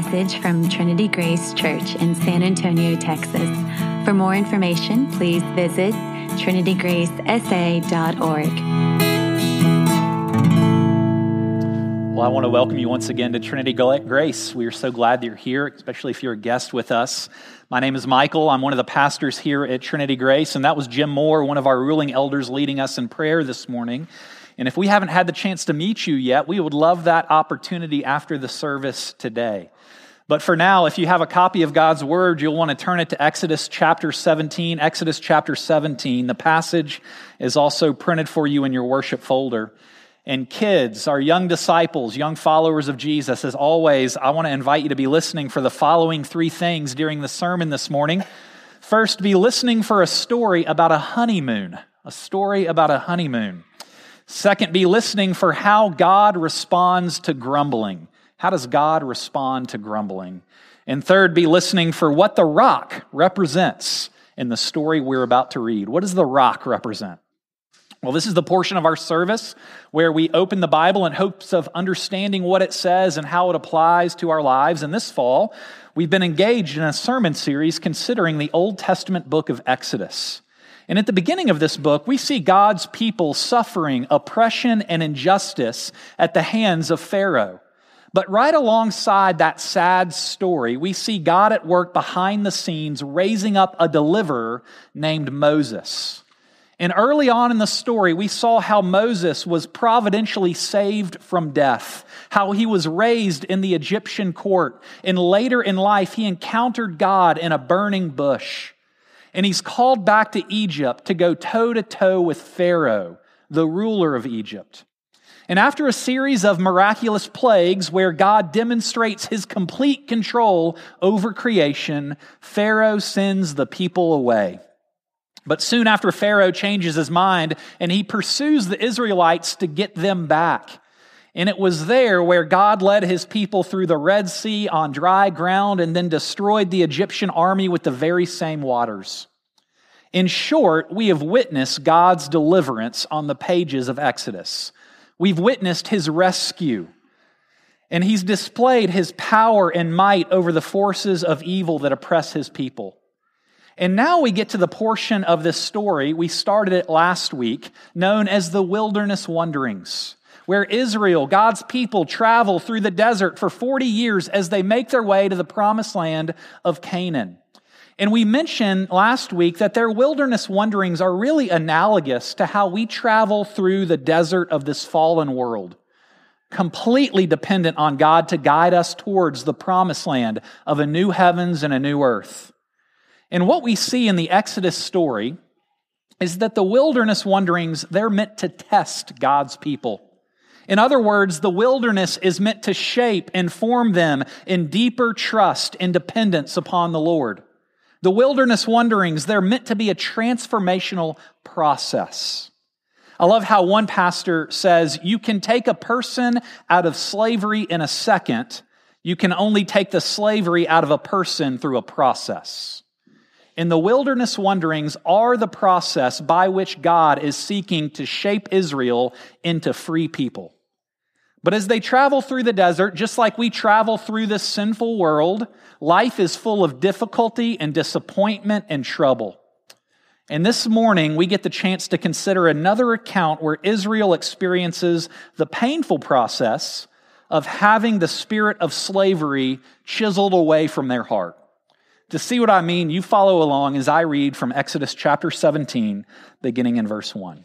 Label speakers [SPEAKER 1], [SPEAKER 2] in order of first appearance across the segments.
[SPEAKER 1] message from Trinity Grace Church in San Antonio, Texas. For more information, please visit trinitygracesa.org.
[SPEAKER 2] Well, I want to welcome you once again to Trinity Grace. We are so glad that you're here, especially if you're a guest with us. My name is Michael. I'm one of the pastors here at Trinity Grace, and that was Jim Moore, one of our ruling elders, leading us in prayer this morning. And if we haven't had the chance to meet you yet, we would love that opportunity after the service today. But for now, if you have a copy of God's Word, you'll want to turn it to Exodus chapter 17. Exodus chapter 17. The passage is also printed for you in your worship folder. And kids, our young disciples, young followers of Jesus, as always, I want to invite you to be listening for the following three things during the sermon this morning. First, be listening for a story about a honeymoon. A story about a honeymoon. Second, be listening for how God responds to grumbling. How does God respond to grumbling? And third, be listening for what the rock represents in the story we're about to read. What does the rock represent? Well, this is the portion of our service where we open the Bible in hopes of understanding what it says and how it applies to our lives. And this fall, we've been engaged in a sermon series considering the Old Testament book of Exodus. And at the beginning of this book, we see God's people suffering oppression and injustice at the hands of Pharaoh. But right alongside that sad story, we see God at work behind the scenes raising up a deliverer named Moses. And early on in the story, we saw how Moses was providentially saved from death, how he was raised in the Egyptian court, and later in life, he encountered God in a burning bush and he's called back to Egypt to go toe to toe with Pharaoh, the ruler of Egypt. And after a series of miraculous plagues where God demonstrates his complete control over creation, Pharaoh sends the people away. But soon after Pharaoh changes his mind and he pursues the Israelites to get them back. And it was there where God led his people through the Red Sea on dry ground and then destroyed the Egyptian army with the very same waters. In short, we have witnessed God's deliverance on the pages of Exodus. We've witnessed his rescue, and he's displayed his power and might over the forces of evil that oppress his people. And now we get to the portion of this story, we started it last week, known as the wilderness wanderings where Israel, God's people, travel through the desert for 40 years as they make their way to the promised land of Canaan. And we mentioned last week that their wilderness wanderings are really analogous to how we travel through the desert of this fallen world, completely dependent on God to guide us towards the promised land of a new heavens and a new earth. And what we see in the Exodus story is that the wilderness wanderings, they're meant to test God's people. In other words, the wilderness is meant to shape and form them in deeper trust and dependence upon the Lord. The wilderness wanderings, they're meant to be a transformational process. I love how one pastor says, you can take a person out of slavery in a second. You can only take the slavery out of a person through a process. And the wilderness wanderings are the process by which God is seeking to shape Israel into free people. But as they travel through the desert, just like we travel through this sinful world, life is full of difficulty and disappointment and trouble. And this morning, we get the chance to consider another account where Israel experiences the painful process of having the spirit of slavery chiseled away from their heart. To see what I mean, you follow along as I read from Exodus chapter 17, beginning in verse 1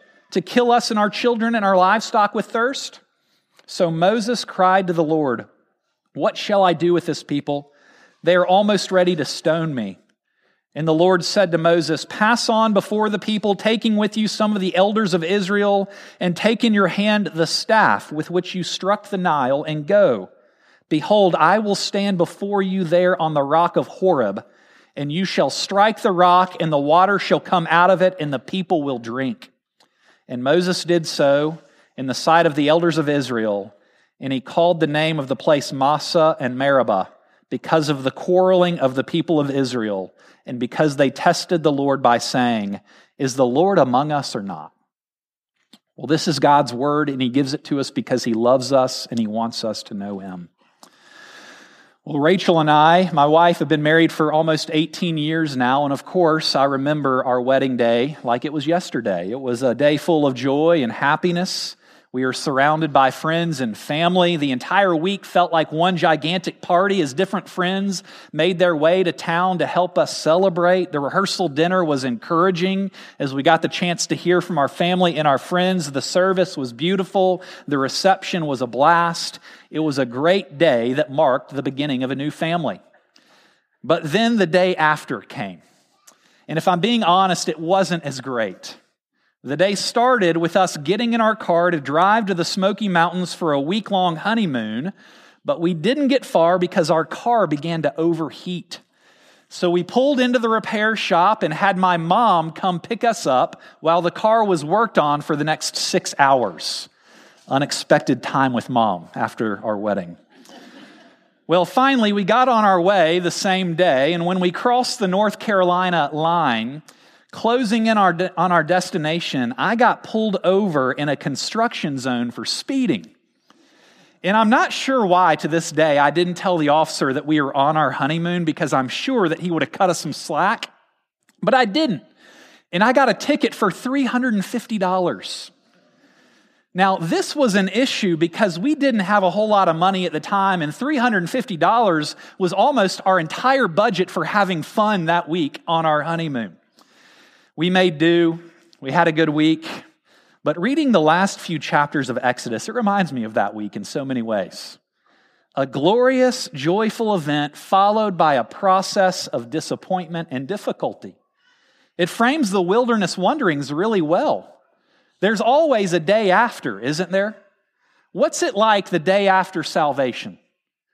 [SPEAKER 2] To kill us and our children and our livestock with thirst? So Moses cried to the Lord, What shall I do with this people? They are almost ready to stone me. And the Lord said to Moses, Pass on before the people, taking with you some of the elders of Israel, and take in your hand the staff with which you struck the Nile, and go. Behold, I will stand before you there on the rock of Horeb, and you shall strike the rock, and the water shall come out of it, and the people will drink. And Moses did so in the sight of the elders of Israel, and he called the name of the place Massah and Meribah because of the quarreling of the people of Israel, and because they tested the Lord by saying, Is the Lord among us or not? Well, this is God's word, and he gives it to us because he loves us and he wants us to know him. Well, Rachel and I, my wife, have been married for almost 18 years now. And of course, I remember our wedding day like it was yesterday. It was a day full of joy and happiness. We are surrounded by friends and family. The entire week felt like one gigantic party as different friends made their way to town to help us celebrate. The rehearsal dinner was encouraging as we got the chance to hear from our family and our friends. The service was beautiful. The reception was a blast. It was a great day that marked the beginning of a new family. But then the day after came. And if I'm being honest, it wasn't as great. The day started with us getting in our car to drive to the Smoky Mountains for a week long honeymoon, but we didn't get far because our car began to overheat. So we pulled into the repair shop and had my mom come pick us up while the car was worked on for the next six hours. Unexpected time with mom after our wedding. Well, finally, we got on our way the same day, and when we crossed the North Carolina line, Closing in our de- on our destination, I got pulled over in a construction zone for speeding. And I'm not sure why to this day I didn't tell the officer that we were on our honeymoon because I'm sure that he would have cut us some slack. But I didn't. And I got a ticket for $350. Now, this was an issue because we didn't have a whole lot of money at the time, and $350 was almost our entire budget for having fun that week on our honeymoon. We made do, we had a good week, but reading the last few chapters of Exodus, it reminds me of that week in so many ways. A glorious, joyful event followed by a process of disappointment and difficulty. It frames the wilderness wanderings really well. There's always a day after, isn't there? What's it like the day after salvation?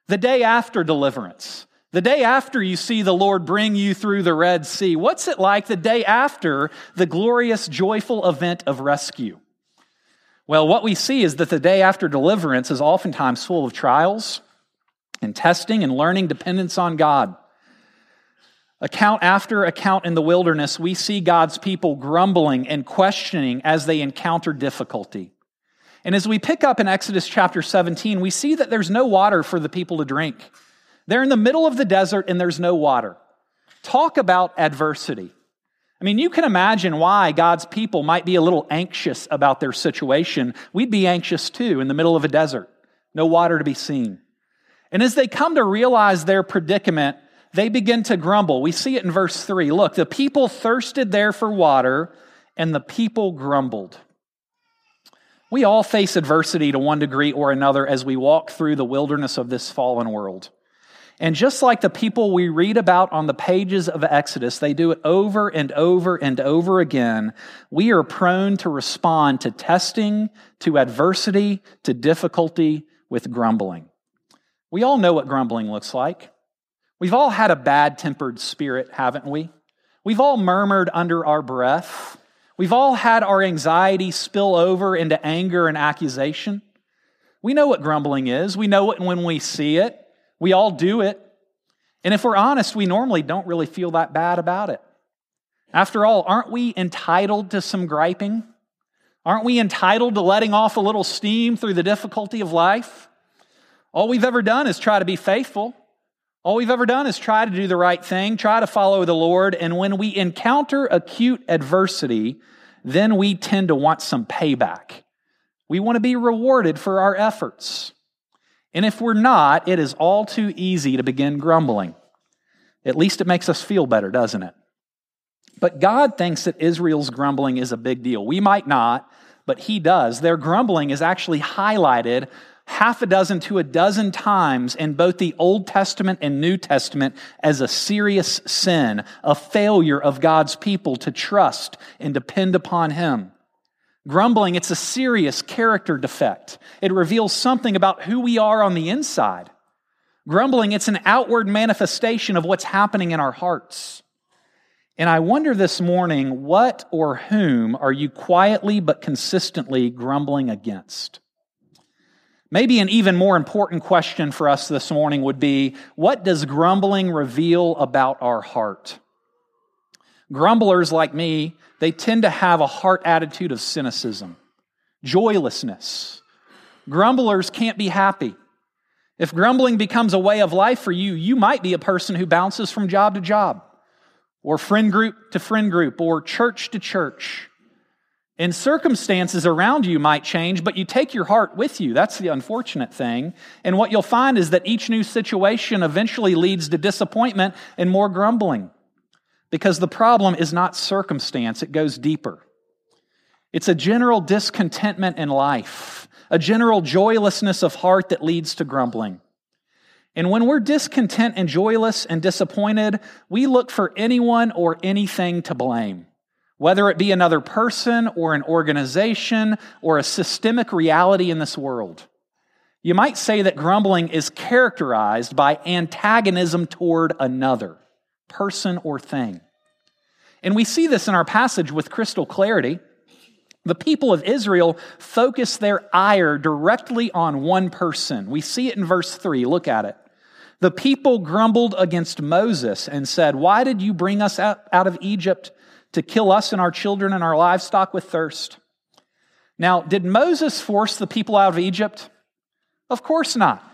[SPEAKER 2] The day after deliverance? The day after you see the Lord bring you through the Red Sea, what's it like the day after the glorious, joyful event of rescue? Well, what we see is that the day after deliverance is oftentimes full of trials and testing and learning dependence on God. Account after account in the wilderness, we see God's people grumbling and questioning as they encounter difficulty. And as we pick up in Exodus chapter 17, we see that there's no water for the people to drink. They're in the middle of the desert and there's no water. Talk about adversity. I mean, you can imagine why God's people might be a little anxious about their situation. We'd be anxious too in the middle of a desert, no water to be seen. And as they come to realize their predicament, they begin to grumble. We see it in verse 3. Look, the people thirsted there for water, and the people grumbled. We all face adversity to one degree or another as we walk through the wilderness of this fallen world. And just like the people we read about on the pages of Exodus, they do it over and over and over again. We are prone to respond to testing, to adversity, to difficulty with grumbling. We all know what grumbling looks like. We've all had a bad tempered spirit, haven't we? We've all murmured under our breath. We've all had our anxiety spill over into anger and accusation. We know what grumbling is. We know it when we see it. We all do it. And if we're honest, we normally don't really feel that bad about it. After all, aren't we entitled to some griping? Aren't we entitled to letting off a little steam through the difficulty of life? All we've ever done is try to be faithful. All we've ever done is try to do the right thing, try to follow the Lord. And when we encounter acute adversity, then we tend to want some payback. We want to be rewarded for our efforts. And if we're not, it is all too easy to begin grumbling. At least it makes us feel better, doesn't it? But God thinks that Israel's grumbling is a big deal. We might not, but He does. Their grumbling is actually highlighted half a dozen to a dozen times in both the Old Testament and New Testament as a serious sin, a failure of God's people to trust and depend upon Him. Grumbling, it's a serious character defect. It reveals something about who we are on the inside. Grumbling, it's an outward manifestation of what's happening in our hearts. And I wonder this morning, what or whom are you quietly but consistently grumbling against? Maybe an even more important question for us this morning would be what does grumbling reveal about our heart? Grumblers like me, they tend to have a heart attitude of cynicism, joylessness. Grumblers can't be happy. If grumbling becomes a way of life for you, you might be a person who bounces from job to job, or friend group to friend group, or church to church. And circumstances around you might change, but you take your heart with you. That's the unfortunate thing. And what you'll find is that each new situation eventually leads to disappointment and more grumbling. Because the problem is not circumstance, it goes deeper. It's a general discontentment in life, a general joylessness of heart that leads to grumbling. And when we're discontent and joyless and disappointed, we look for anyone or anything to blame, whether it be another person or an organization or a systemic reality in this world. You might say that grumbling is characterized by antagonism toward another person or thing. And we see this in our passage with crystal clarity. The people of Israel focus their ire directly on one person. We see it in verse 3. Look at it. The people grumbled against Moses and said, Why did you bring us out, of Egypt to kill us and our children and our livestock with thirst? Now, did Moses force the people out of Egypt? Of course not.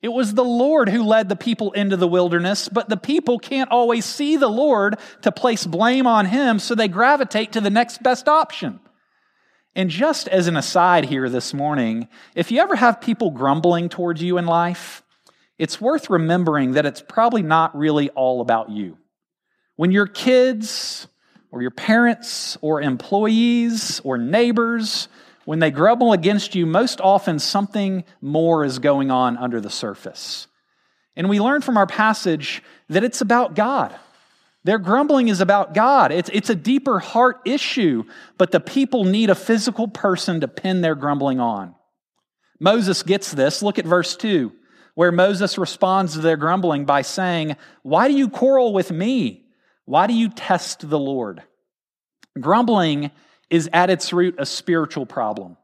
[SPEAKER 2] It was the Lord who led the people into the wilderness, but the people can't always see the Lord to place blame on him, so they gravitate to the next best option. And just as an aside here this morning, if you ever have people grumbling towards you in life, it's worth remembering that it's probably not really all about you. When your kids or your parents or employees or neighbors when they grumble against you, most often something more is going on under the surface. And we learn from our passage that it's about God. Their grumbling is about God. It's, it's a deeper heart issue, but the people need a physical person to pin their grumbling on. Moses gets this. Look at verse 2, where Moses responds to their grumbling by saying, Why do you quarrel with me? Why do you test the Lord? Grumbling is at its root a spiritual problem.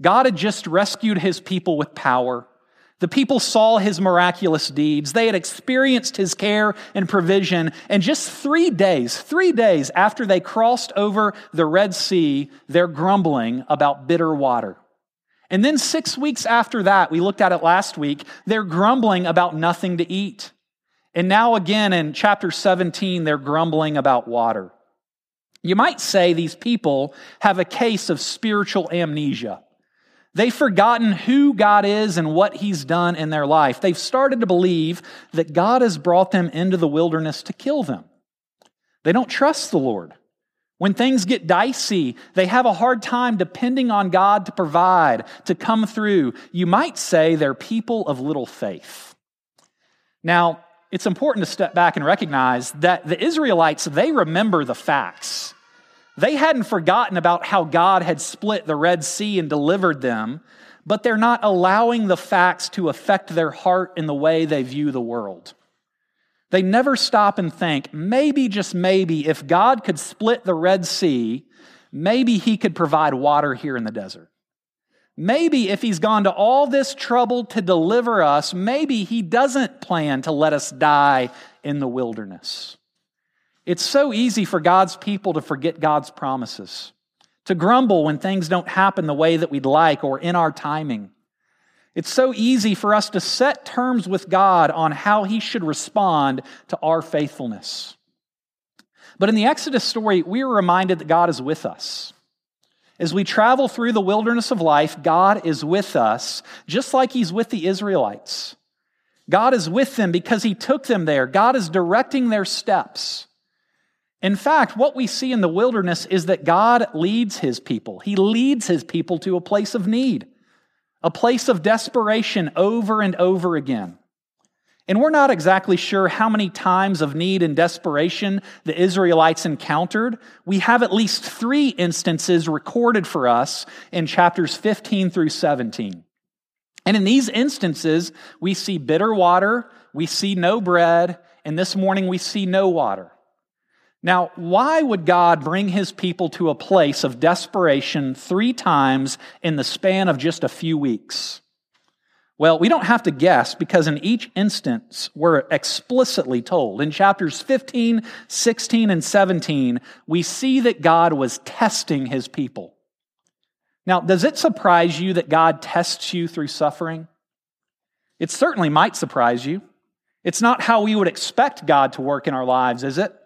[SPEAKER 2] God had just rescued his people with power. The people saw his miraculous deeds. They had experienced his care and provision. And just three days, three days after they crossed over the Red Sea, they're grumbling about bitter water. And then six weeks after that, we looked at it last week, they're grumbling about nothing to eat. And now again in chapter 17, they're grumbling about water. You might say these people have a case of spiritual amnesia. They've forgotten who God is and what He's done in their life. They've started to believe that God has brought them into the wilderness to kill them. They don't trust the Lord. When things get dicey, they have a hard time depending on God to provide, to come through. You might say they're people of little faith. Now, it's important to step back and recognize that the Israelites, they remember the facts. They hadn't forgotten about how God had split the Red Sea and delivered them, but they're not allowing the facts to affect their heart in the way they view the world. They never stop and think, maybe, just maybe, if God could split the Red Sea, maybe He could provide water here in the desert. Maybe if he's gone to all this trouble to deliver us, maybe he doesn't plan to let us die in the wilderness. It's so easy for God's people to forget God's promises, to grumble when things don't happen the way that we'd like or in our timing. It's so easy for us to set terms with God on how he should respond to our faithfulness. But in the Exodus story, we are reminded that God is with us. As we travel through the wilderness of life, God is with us, just like He's with the Israelites. God is with them because He took them there. God is directing their steps. In fact, what we see in the wilderness is that God leads His people. He leads His people to a place of need, a place of desperation over and over again. And we're not exactly sure how many times of need and desperation the Israelites encountered. We have at least three instances recorded for us in chapters 15 through 17. And in these instances, we see bitter water, we see no bread, and this morning we see no water. Now, why would God bring his people to a place of desperation three times in the span of just a few weeks? Well, we don't have to guess because in each instance, we're explicitly told. In chapters 15, 16, and 17, we see that God was testing his people. Now, does it surprise you that God tests you through suffering? It certainly might surprise you. It's not how we would expect God to work in our lives, is it?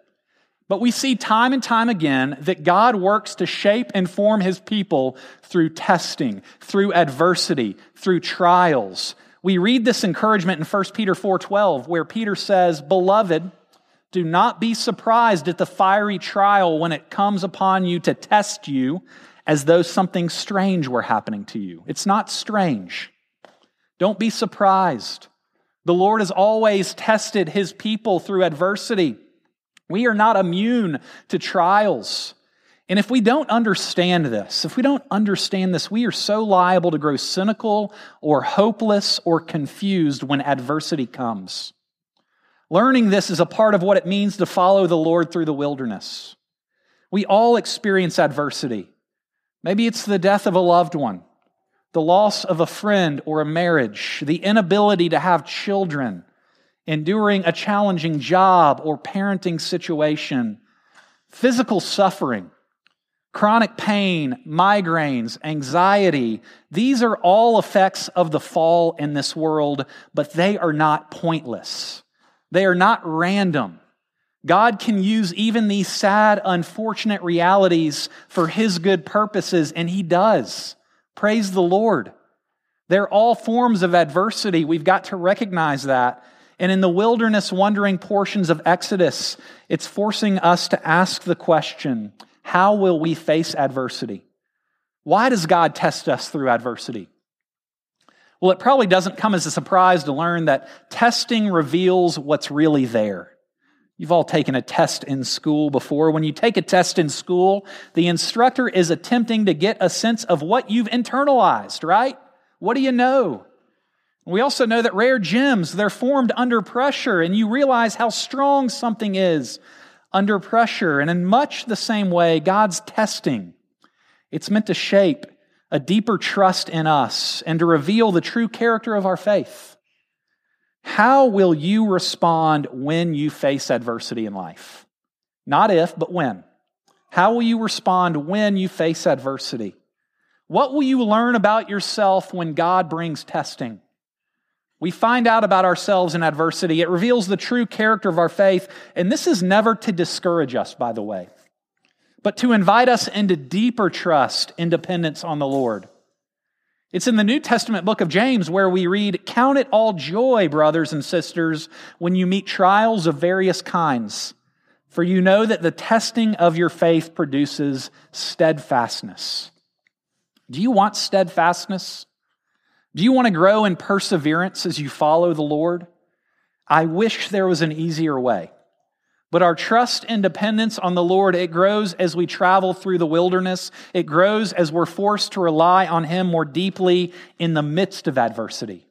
[SPEAKER 2] But we see time and time again that God works to shape and form his people through testing, through adversity, through trials. We read this encouragement in 1 Peter 4:12 where Peter says, "Beloved, do not be surprised at the fiery trial when it comes upon you to test you as though something strange were happening to you." It's not strange. Don't be surprised. The Lord has always tested his people through adversity. We are not immune to trials. And if we don't understand this, if we don't understand this, we are so liable to grow cynical or hopeless or confused when adversity comes. Learning this is a part of what it means to follow the Lord through the wilderness. We all experience adversity. Maybe it's the death of a loved one, the loss of a friend or a marriage, the inability to have children, enduring a challenging job or parenting situation, physical suffering, chronic pain, migraines, anxiety. These are all effects of the fall in this world, but they are not pointless. They are not random. God can use even these sad, unfortunate realities for His good purposes, and He does. Praise the Lord. They're all forms of adversity. We've got to recognize that. And in the wilderness wandering portions of Exodus, it's forcing us to ask the question how will we face adversity? Why does God test us through adversity? Well, it probably doesn't come as a surprise to learn that testing reveals what's really there. You've all taken a test in school before. When you take a test in school, the instructor is attempting to get a sense of what you've internalized, right? What do you know? We also know that rare gems, they're formed under pressure, and you realize how strong something is under pressure. And in much the same way, God's testing, it's meant to shape a deeper trust in us and to reveal the true character of our faith. How will you respond when you face adversity in life? Not if, but when. How will you respond when you face adversity? What will you learn about yourself when God brings testing? We find out about ourselves in adversity. It reveals the true character of our faith. And this is never to discourage us, by the way, but to invite us into deeper trust and dependence on the Lord. It's in the New Testament book of James where we read, Count it all joy, brothers and sisters, when you meet trials of various kinds, for you know that the testing of your faith produces steadfastness. Do you want steadfastness? Do you want to grow in perseverance as you follow the Lord? I wish there was an easier way. But our trust and dependence on the Lord, it grows as we travel through the wilderness. It grows as we're forced to rely on Him more deeply in the midst of adversity.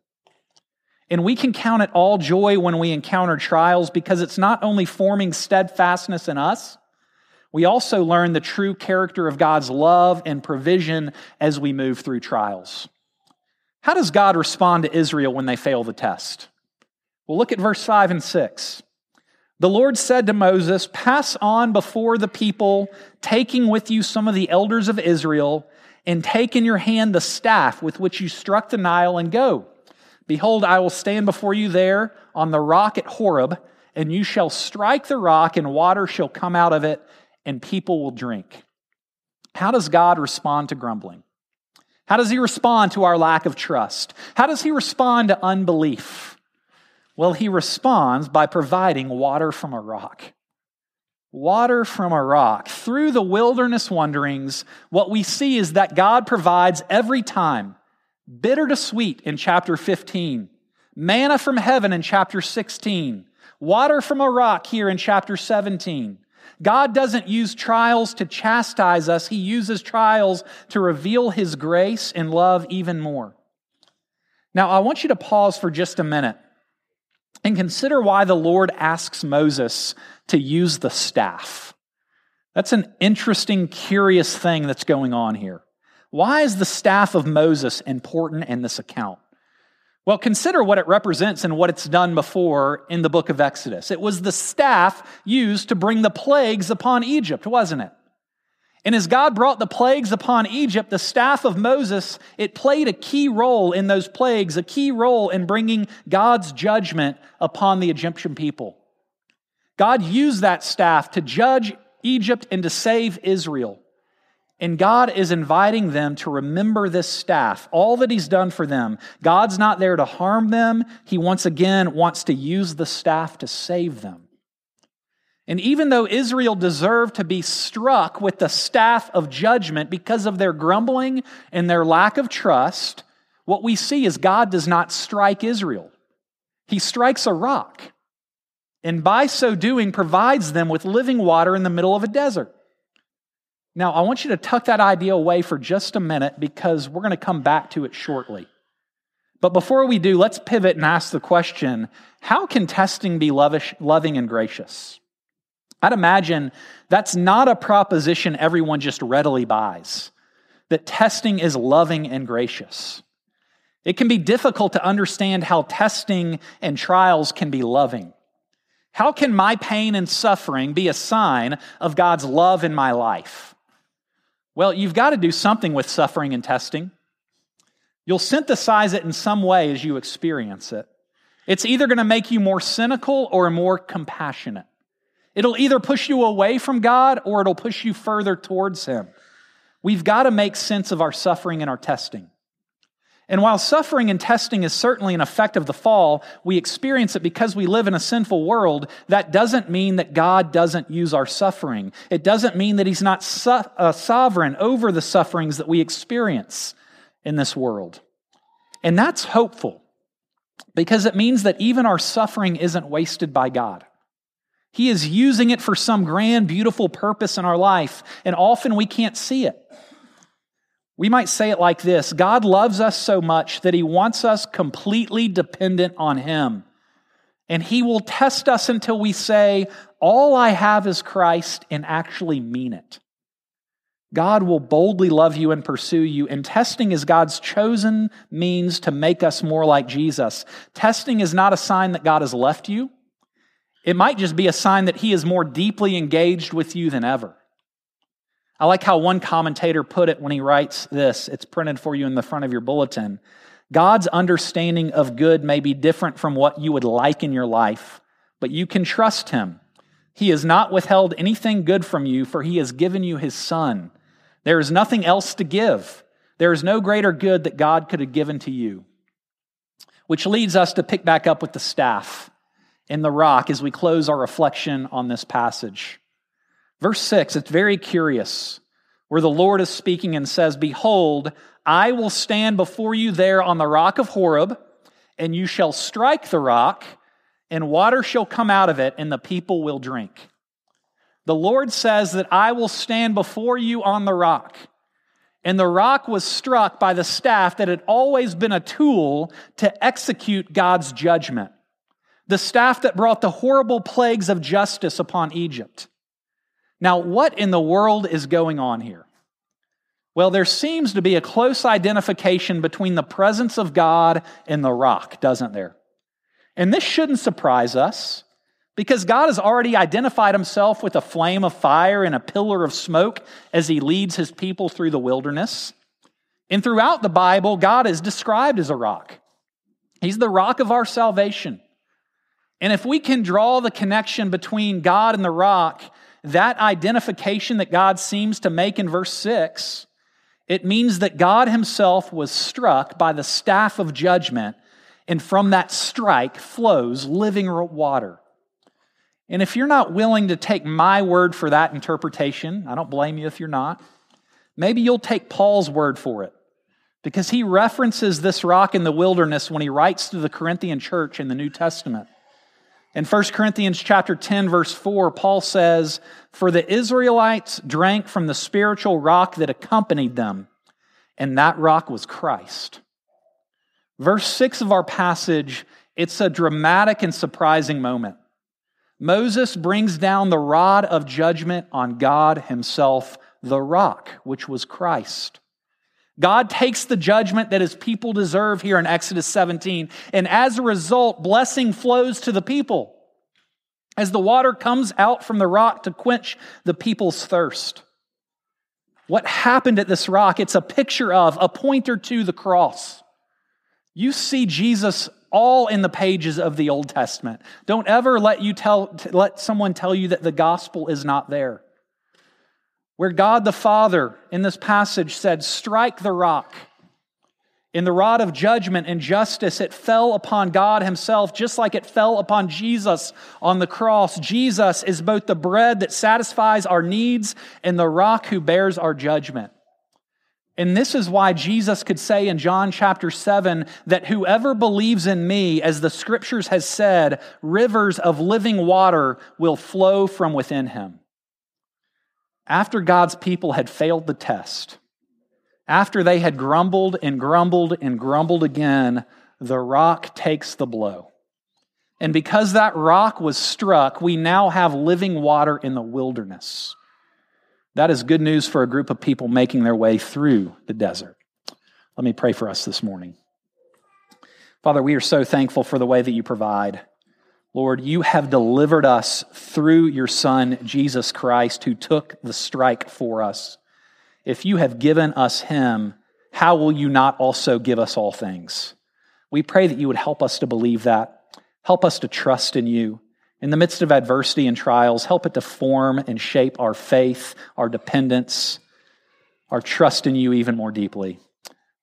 [SPEAKER 2] And we can count it all joy when we encounter trials because it's not only forming steadfastness in us, we also learn the true character of God's love and provision as we move through trials. How does God respond to Israel when they fail the test? Well, look at verse 5 and 6. The Lord said to Moses, Pass on before the people, taking with you some of the elders of Israel, and take in your hand the staff with which you struck the Nile, and go. Behold, I will stand before you there on the rock at Horeb, and you shall strike the rock, and water shall come out of it, and people will drink. How does God respond to grumbling? How does he respond to our lack of trust? How does he respond to unbelief? Well, he responds by providing water from a rock. Water from a rock. Through the wilderness wanderings, what we see is that God provides every time bitter to sweet in chapter 15, manna from heaven in chapter 16, water from a rock here in chapter 17. God doesn't use trials to chastise us, He uses trials to reveal His grace and love even more. Now, I want you to pause for just a minute and consider why the Lord asks Moses to use the staff. That's an interesting, curious thing that's going on here. Why is the staff of Moses important in this account? Well, consider what it represents and what it's done before in the book of Exodus. It was the staff used to bring the plagues upon Egypt, wasn't it? And as God brought the plagues upon Egypt, the staff of Moses, it played a key role in those plagues, a key role in bringing God's judgment upon the Egyptian people. God used that staff to judge Egypt and to save Israel. And God is inviting them to remember this staff, all that He's done for them. God's not there to harm them. He once again wants to use the staff to save them. And even though Israel deserved to be struck with the staff of judgment because of their grumbling and their lack of trust, what we see is God does not strike Israel. He strikes a rock, and by so doing, provides them with living water in the middle of a desert. Now, I want you to tuck that idea away for just a minute because we're going to come back to it shortly. But before we do, let's pivot and ask the question how can testing be lavish, loving and gracious? I'd imagine that's not a proposition everyone just readily buys, that testing is loving and gracious. It can be difficult to understand how testing and trials can be loving. How can my pain and suffering be a sign of God's love in my life? Well, you've got to do something with suffering and testing. You'll synthesize it in some way as you experience it. It's either going to make you more cynical or more compassionate. It'll either push you away from God or it'll push you further towards Him. We've got to make sense of our suffering and our testing. And while suffering and testing is certainly an effect of the fall, we experience it because we live in a sinful world. That doesn't mean that God doesn't use our suffering. It doesn't mean that He's not so- uh, sovereign over the sufferings that we experience in this world. And that's hopeful because it means that even our suffering isn't wasted by God. He is using it for some grand, beautiful purpose in our life, and often we can't see it. We might say it like this God loves us so much that he wants us completely dependent on him. And he will test us until we say, All I have is Christ, and actually mean it. God will boldly love you and pursue you, and testing is God's chosen means to make us more like Jesus. Testing is not a sign that God has left you, it might just be a sign that He is more deeply engaged with you than ever. I like how one commentator put it when he writes this. It's printed for you in the front of your bulletin. God's understanding of good may be different from what you would like in your life, but you can trust him. He has not withheld anything good from you, for he has given you his son. There is nothing else to give. There is no greater good that God could have given to you. Which leads us to pick back up with the staff in the rock as we close our reflection on this passage. Verse 6, it's very curious, where the Lord is speaking and says, Behold, I will stand before you there on the rock of Horeb, and you shall strike the rock, and water shall come out of it, and the people will drink. The Lord says that I will stand before you on the rock. And the rock was struck by the staff that had always been a tool to execute God's judgment. The staff that brought the horrible plagues of justice upon Egypt. Now, what in the world is going on here? Well, there seems to be a close identification between the presence of God and the rock, doesn't there? And this shouldn't surprise us because God has already identified himself with a flame of fire and a pillar of smoke as he leads his people through the wilderness. And throughout the Bible, God is described as a rock. He's the rock of our salvation. And if we can draw the connection between God and the rock, that identification that God seems to make in verse 6, it means that God himself was struck by the staff of judgment, and from that strike flows living water. And if you're not willing to take my word for that interpretation, I don't blame you if you're not, maybe you'll take Paul's word for it. Because he references this rock in the wilderness when he writes to the Corinthian church in the New Testament. In 1 Corinthians chapter 10 verse 4, Paul says, "For the Israelites drank from the spiritual rock that accompanied them, and that rock was Christ." Verse 6 of our passage, it's a dramatic and surprising moment. Moses brings down the rod of judgment on God Himself, the rock, which was Christ. God takes the judgment that his people deserve here in Exodus 17, and as a result, blessing flows to the people as the water comes out from the rock to quench the people's thirst. What happened at this rock? It's a picture of, a pointer to the cross. You see Jesus all in the pages of the Old Testament. Don't ever let you tell let someone tell you that the gospel is not there. Where God the Father in this passage said, "Strike the rock." In the rod of judgment and justice, it fell upon God Himself, just like it fell upon Jesus on the cross. Jesus is both the bread that satisfies our needs and the rock who bears our judgment. And this is why Jesus could say in John chapter 7 that whoever believes in me, as the scriptures has said, rivers of living water will flow from within him. After God's people had failed the test, after they had grumbled and grumbled and grumbled again, the rock takes the blow. And because that rock was struck, we now have living water in the wilderness. That is good news for a group of people making their way through the desert. Let me pray for us this morning. Father, we are so thankful for the way that you provide. Lord, you have delivered us through your Son, Jesus Christ, who took the strike for us. If you have given us him, how will you not also give us all things? We pray that you would help us to believe that. Help us to trust in you. In the midst of adversity and trials, help it to form and shape our faith, our dependence, our trust in you even more deeply.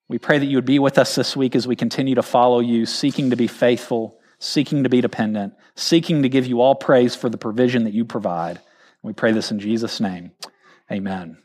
[SPEAKER 2] We pray that you would be with us this week as we continue to follow you, seeking to be faithful, seeking to be dependent, seeking to give you all praise for the provision that you provide. We pray this in Jesus' name. Amen.